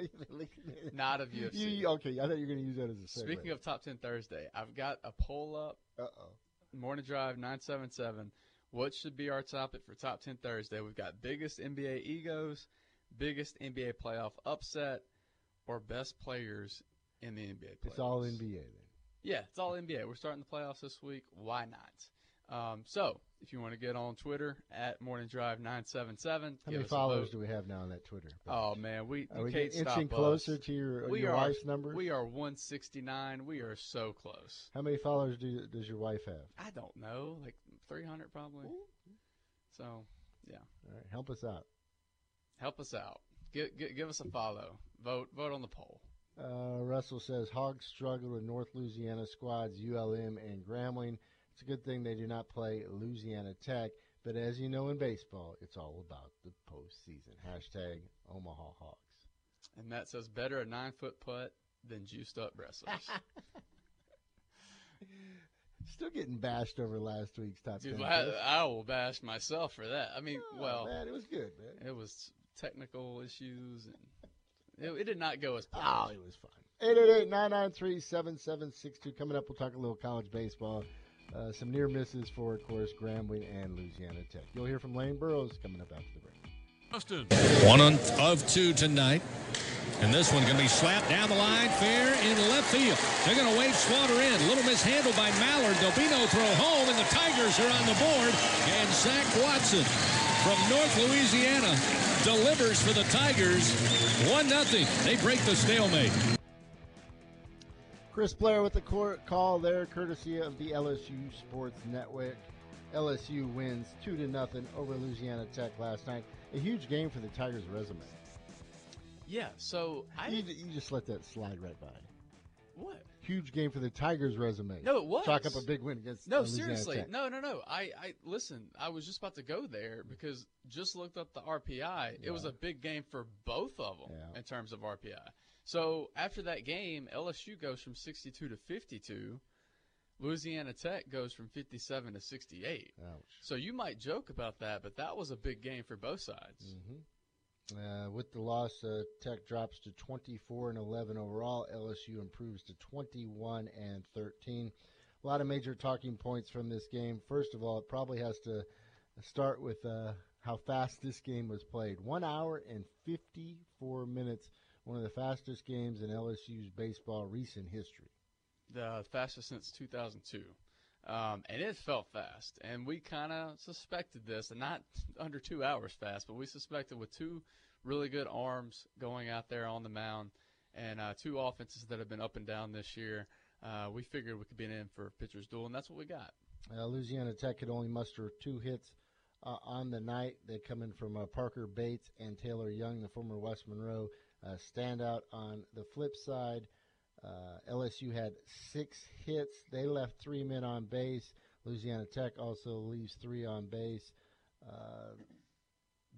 *laughs* not of UFC. You, okay, I thought you were going to use that as a segue. Speaking of Top 10 Thursday, I've got a poll up. Uh-oh. Morning Drive 977. What should be our topic for Top 10 Thursday? We've got biggest NBA egos, biggest NBA playoff upset, or best players in the NBA playoffs. It's all NBA then. Yeah, it's all NBA. We're starting the playoffs this week. Why not? Um, so, if you want to get on Twitter at Morning Drive 977, How many followers do we have now on that Twitter? Oh man, we, Are we stop inching us. closer to your, We your are wife's numbers? we are 169. We are so close. How many followers do does your wife have? I don't know, like 300 probably. So, yeah, All right, help us out. help us out. Give, give, give us a follow. Vote vote on the poll. Uh, Russell says Hogs struggle with North Louisiana squads ULM and Grambling. It's a good thing they do not play Louisiana Tech, but as you know in baseball, it's all about the postseason. Hashtag Omaha Hawks. And Matt says better a nine foot putt than juiced up wrestlers. *laughs* Still getting bashed over last week's top Dude, ten. I. I will bash myself for that. I mean, Oh, well, man, it was good, man. it was technical issues and it, it did not go as planned. Oh, it was fun. 888-993-7762. Coming up, we'll talk a little college baseball. Uh, some near misses for, of course, Grambling and Louisiana Tech. You'll hear from Lane Burroughs coming up after the break. Austin. One on, of two tonight. And this one going to be slapped down the line, fair in left field. They're going to wave Slaughter in. Little mishandled by Mallard. There'll be no throw home, and the Tigers are on the board. And Zach Watson from North Louisiana delivers for the Tigers. 1 nothing. They break the stalemate. Chris Blair with the court call there, courtesy of the LSU Sports Network. LSU wins two to nothing over Louisiana Tech last night. A huge game for the Tigers' resume. Yeah, so I You, you just let that slide right by. what? huge game for the Tigers' resume. No, it was. Chalk up a big win against. No, Louisiana seriously. Tech. No, no, no. I, I listen. I was just about to go there because just looked up the RPI. It was a big game for both of them Yeah. in terms of RPI. So after that game, LSU goes from 62 to 52. Louisiana Tech goes from 57 to 68. Ouch. So you might joke about that, but that was a big game for both sides. Mm-hmm. Uh, with the loss, uh, Tech drops to 24 and 11 overall. LSU improves to 21 and 13. A lot of major talking points from this game. First of all, it probably has to start with uh, how fast this game was played. One hour and 54 minutes. One of the fastest games in LSU's baseball recent history. the fastest since 2002. Um, and it felt fast. And we kind of suspected this, and not under two hours fast, but we suspected with two really good arms going out there on the mound and uh, two offenses that have been up and down this year. Uh, we figured we could be in for a pitcher's duel, and that's what we got. Uh, Louisiana Tech could only muster two hits uh, on the night. They come in from uh, Parker Bates and Taylor Young, the former West Monroe uh, standout. On the flip side, uh, LSU had six hits. They left three men on base. Louisiana Tech also leaves three on base. Uh,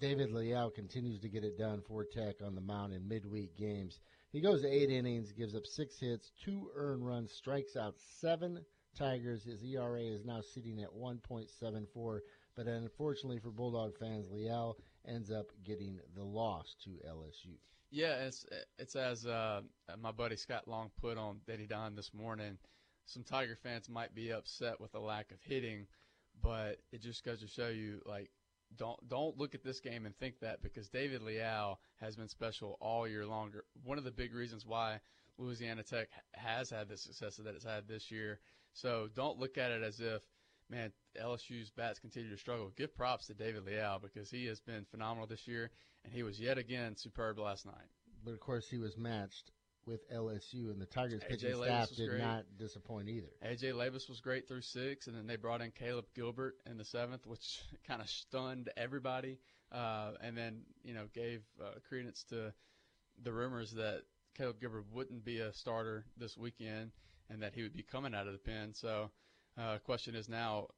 David Leal continues to get it done for Tech on the mound in midweek games. He goes eight innings, gives up six hits, two earned runs, strikes out seven Tigers. His ERA is now sitting at 1.74. But unfortunately for Bulldog fans, Leal ends up getting the loss to LSU. Yeah, it's it's as uh, my buddy Scott Long put on Daddy Don this morning. Some Tiger fans might be upset with the lack of hitting, but it just goes to show you like don't don't look at this game and think that because David Leal has been special all year longer. One of the big reasons why Louisiana Tech has had the success that it's had this year. So don't look at it as if man LSU's bats continue to struggle. Give props to David Leal because he has been phenomenal this year and he was yet again superb last night. But of course, he was matched with LSU, and the Tigers pitching staff did great. not disappoint either. AJ Labas was great through six, and then they brought in Caleb Gilbert in the seventh, which *laughs* kind of stunned everybody, uh, and then you know gave uh, credence to the rumors that Caleb Gilbert wouldn't be a starter this weekend, and that he would be coming out of the pen. So, uh, question is now.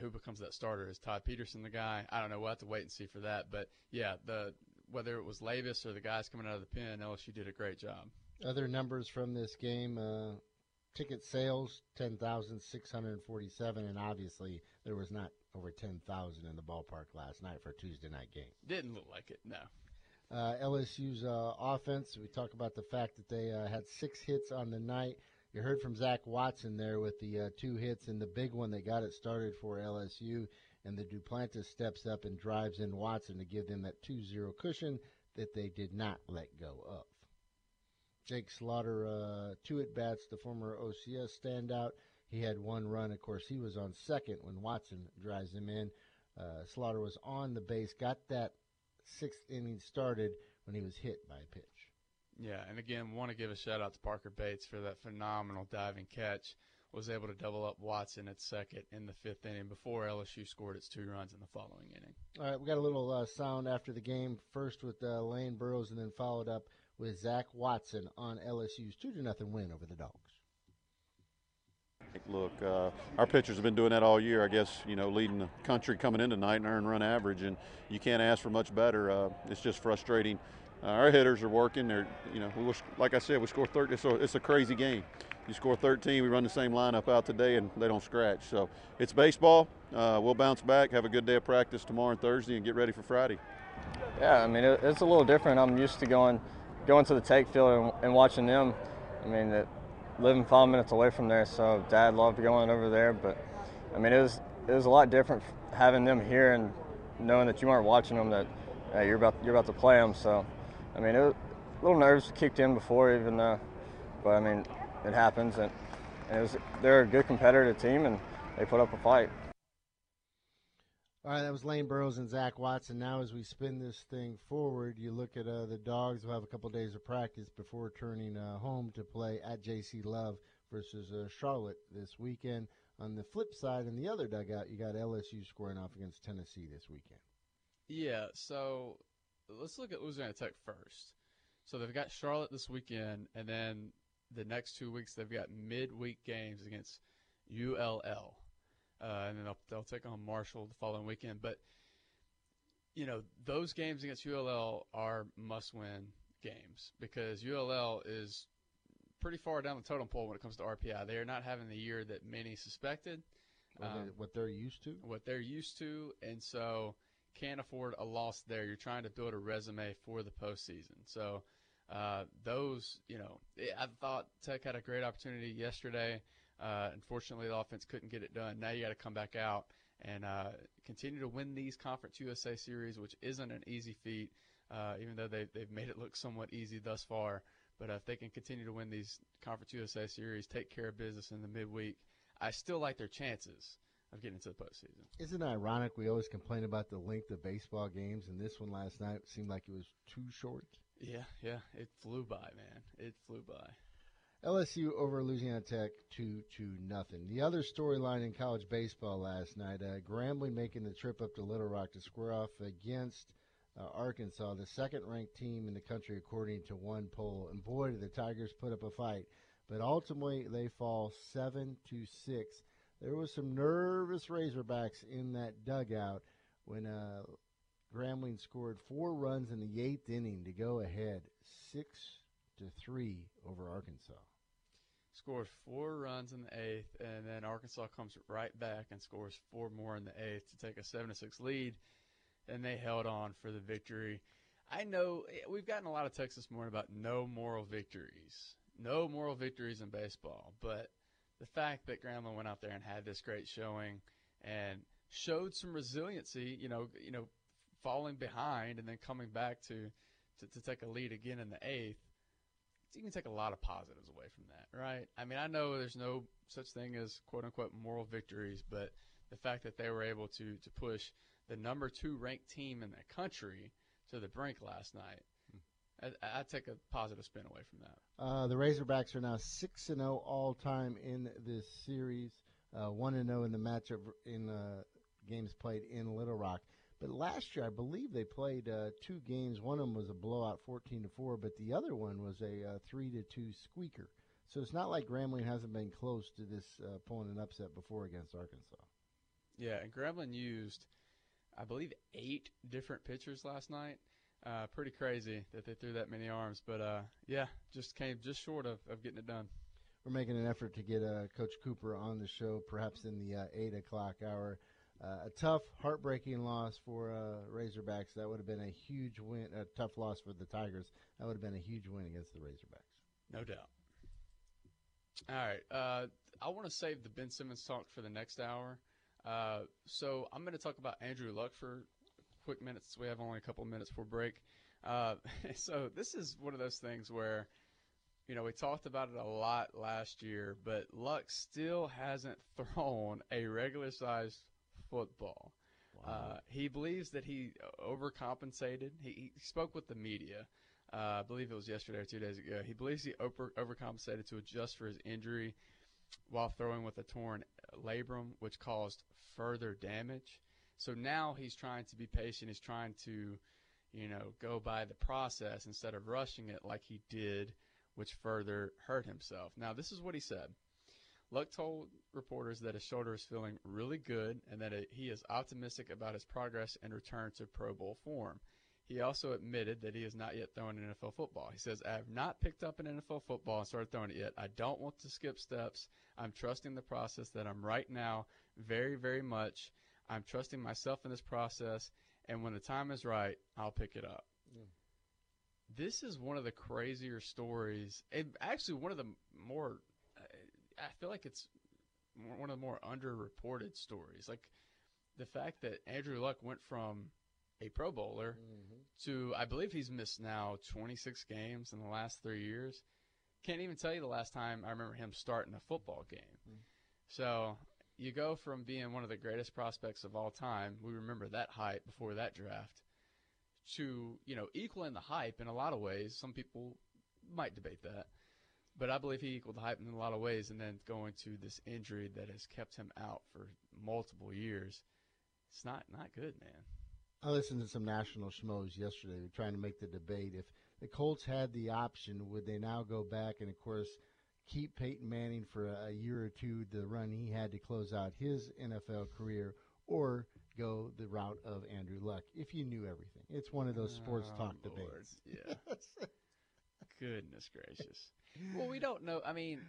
Who becomes that starter? Is Todd Peterson the guy? I don't know. We'll have to wait and see for that. But yeah, the whether it was Labas or the guys coming out of the pen, LSU did a great job. Other numbers from this game: uh, ticket sales ten thousand six hundred forty-seven, and obviously there was not over ten thousand in the ballpark last night for a Tuesday night game. Didn't look like it. No. Uh, LSU's uh, offense. We talk about the fact that they uh, had six hits on the night. You heard from Zach Watson there with the uh, two hits and the big one that got it started for LSU. And the Duplantis steps up and drives in Watson to give them that 2-0 cushion that they did not let go of. Jake Slaughter, uh, two at bats, the former OCS standout. He had one run. Of course, he was on second when Watson drives him in. Uh, Slaughter was on the base, got that sixth inning started when he was hit by a pitch. Yeah, and again, want to give a shout out to Parker Bates for that phenomenal diving catch. Was able to double up Watson at second in the fifth inning before LSU scored its two runs in the following inning. All right, we got a little uh, sound after the game. First with uh, Lane Burroughs, and then followed up with Zach Watson on LSU's two to nothing win over the Dogs. Look, uh, our pitchers have been doing that all year. I guess you know, leading the country coming in tonight and earn run average, and you can't ask for much better. Uh, it's just frustrating. Uh, our hitters are working. They're, you know, we was, like I said, we score 30. It's a, it's a crazy game. You score 13, we run the same lineup out today, and they don't scratch. So it's baseball. Uh, we'll bounce back, have a good day of practice tomorrow and Thursday, and get ready for Friday. Yeah, I mean it, it's a little different. I'm used to going going to the take field and, and watching them. I mean, living five minutes away from there, so Dad loved going over there. But I mean, it was it was a lot different having them here and knowing that you aren't watching them, that uh, you're about you're about to play them. So, I mean, it was, a little nerves kicked in before even, uh, but I mean, it happens, and, and it was they're a good competitive team, and they put up a fight. All right, that was Lane Burroughs and Zach Watson. Now, as we spin this thing forward, you look at uh, the Dogs will have a couple days of practice before turning uh, home to play at JC Love versus uh, Charlotte this weekend. On the flip side, in the other dugout, you got LSU scoring off against Tennessee this weekend. Yeah, so let's look at Louisiana Tech first. So they've got Charlotte this weekend, and then the next two weeks they've got midweek games against ULL, uh, and then they'll, they'll take on Marshall the following weekend. But you know those games against ULL are must-win games because ULL is pretty far down the totem pole when it comes to RPI. They are not having the year that many suspected. Um, they, what they're used to. what they're used to, and so can't afford a loss there. You're trying to build a resume for the postseason. So uh, those, you know, I thought Tech had a great opportunity yesterday. Uh, unfortunately, the offense couldn't get it done. Now you got to come back out and uh, continue to win these Conference USA series, which isn't an easy feat, uh, even though they've, they've made it look somewhat easy thus far. But if they can continue to win these Conference USA series, take care of business in the midweek, I still like their chances of getting into the postseason. Isn't it ironic? We always complain about the length of baseball games, and this one last night seemed like it was too short. Yeah, yeah, it flew by, man. It flew by. LSU over Louisiana Tech two to nothing. The other storyline in college baseball last night: uh, Grambling making the trip up to Little Rock to square off against uh, Arkansas, the second-ranked team in the country according to one poll. And boy, did the Tigers put up a fight! But ultimately, they fall seven to six. There was some nervous Razorbacks in that dugout when uh, Grambling scored four runs in the eighth inning to go ahead six to three over Arkansas. Scored four runs in the eighth, and then Arkansas comes right back and scores four more in the eighth to take a seven to six lead, and they held on for the victory. I know eh, we've gotten a lot of texts this morning about no moral victories, no moral victories in baseball, but the fact that Grambling went out there and had this great showing and showed some resiliency, you know, you know, falling behind and then coming back to to, to take a lead again in the eighth you can take a lot of positives away from that, right? I mean, I know there's no such thing as quote unquote moral victories, but the fact that they were able to to push the number two ranked team in the country to the brink last night, I, I take a positive spin away from that. Uh, the Razorbacks are now six and zero all time in this series. Uh, One and zero in the matchup in uh, games played in Little Rock. But last year, I believe they played uh, two games. One of them was a blowout, fourteen to four, but the other one was a uh, three to two squeaker. So it's not like Grambling hasn't been close to this uh, pulling an upset before against Arkansas. Yeah, and Grambling used, I believe, eight different pitchers last night. Uh, pretty crazy that they threw that many arms, but uh, yeah, just came just short of, of getting it done. We're making an effort to get uh, Coach Cooper on the show, perhaps in the uh, eight o'clock hour. Uh, a tough, heartbreaking loss for uh, Razorbacks. That would have been a huge win. A tough loss for the Tigers. That would have been a huge win against the Razorbacks. No doubt. All right. Uh, I want to save the Ben Simmons talk for the next hour. Uh, so I'm going to talk about Andrew Luck for quick minutes. We have only a couple of minutes before break. Uh, *laughs* so this is one of those things where, you know, we talked about it a lot last year, but Luck still hasn't *laughs* thrown a regular sized football. Uh, he believes that he overcompensated. He, he spoke with the media. Uh, I believe it was yesterday or two days ago. He believes he over, overcompensated to adjust for his injury while throwing with a torn labrum, which caused further damage. So now he's trying to be patient. He's trying to, you know, go by the process instead of rushing it like he did, which further hurt himself. Now, this is what he said. Luck told reporters that his shoulder is feeling really good and that it, he is optimistic about his progress and return to Pro Bowl form. He also admitted that he has not yet thrown an NFL football. He says, I have not picked up an NFL football and started throwing it yet. I don't want to skip steps. I'm trusting the process that I'm right now very, very much. I'm trusting myself in this process, and when the time is right, I'll pick it up. Mm. This is one of the crazier stories, and actually one of the more I feel like it's one of the more underreported stories. Like the fact that Andrew Luck went from a Pro Bowler Mm-hmm. to, I believe he's missed now 26 games in the last three years. Can't even tell you the last time I remember him starting a football game. Mm. So you go from being one of the greatest prospects of all time, we remember that hype before that draft, to, you know, equaling the hype in a lot of ways. Some people might debate that but I believe he equaled the hype in a lot of ways, and then going to this injury that has kept him out for multiple years. It's not not good, man. I listened to some national schmoes yesterday. They're trying to make the debate if the Colts had the option, would they now go back? And of course, keep Peyton Manning for a, a year or two, the run he had to close out his NFL career, or go the route of Andrew Luck if you knew everything. It's one of those sports Oh, talk Lord. debates. Yeah. *laughs* Goodness gracious. Well, we don't know. I mean,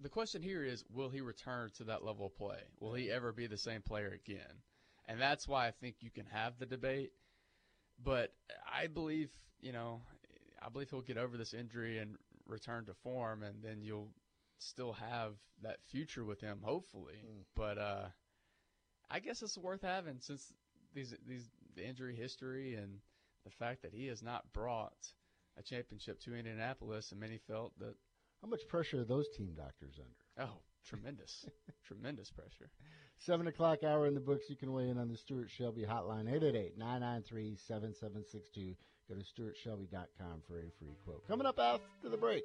the question here is will he return to that level of play? Will he ever be the same player again? And that's why I think you can have the debate. But I believe, you know, I believe he'll get over this injury and return to form, and then you'll still have that future with him, hopefully. But uh, I guess it's worth having since these these the injury history and the fact that he has not brought a championship to Indianapolis, and many felt that How much pressure are those team doctors under? oh, tremendous, *laughs* tremendous pressure. Seven o'clock hour in the books. You can weigh in on the Stuart Shelby hotline, 888-993-7762. Go to stuartshelby.com for a free quote. Coming up after the break,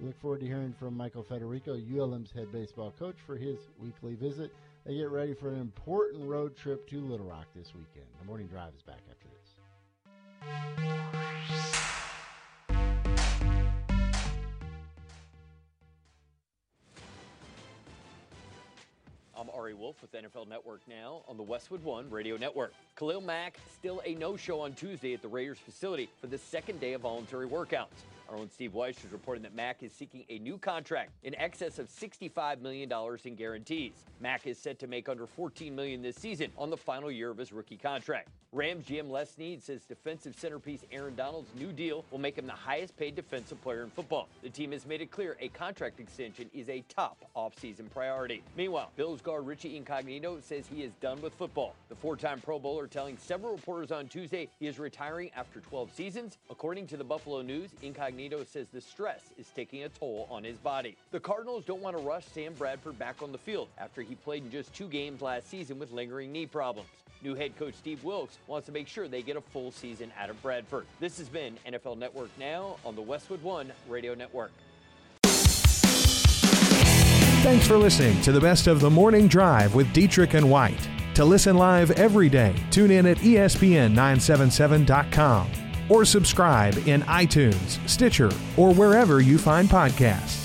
we look forward to hearing from Michael Federico, ULM's head baseball coach, for his weekly visit. They get ready for an important road trip to Little Rock this weekend. The Morning Drive is back after this. I'm Ari Wolf with NFL Network now on the Westwood One Radio Network. Khalil Mack still a no-show on Tuesday at the Raiders facility for the second day of voluntary workouts. Our own Steve Weiss is reporting that Mack is seeking a new contract in excess of $65 million in guarantees. Mack is set to make under 14 million this season on the final year of his rookie contract. Rams GM Les Snead says defensive centerpiece Aaron Donald's new deal will make him the highest paid defensive player in football. The team has made it clear a contract extension is a top offseason priority. Meanwhile, Bills guard Richie Incognito says he is done with football. The four-time Pro Bowler telling several reporters on Tuesday he is retiring after 12 seasons. According to the Buffalo News, Incognito says the stress is taking a toll on his body. The Cardinals don't want to rush Sam Bradford back on the field after he played in just two games last season with lingering knee problems. New head coach Steve Wilks wants to make sure they get a full season out of Bradford. This has been NFL Network Now on the Westwood One Radio Network. Thanks for listening to the best of the morning drive with Dietrich and White. To listen live every day, tune in at E ESPN977.com or subscribe in iTunes, Stitcher, or wherever you find podcasts.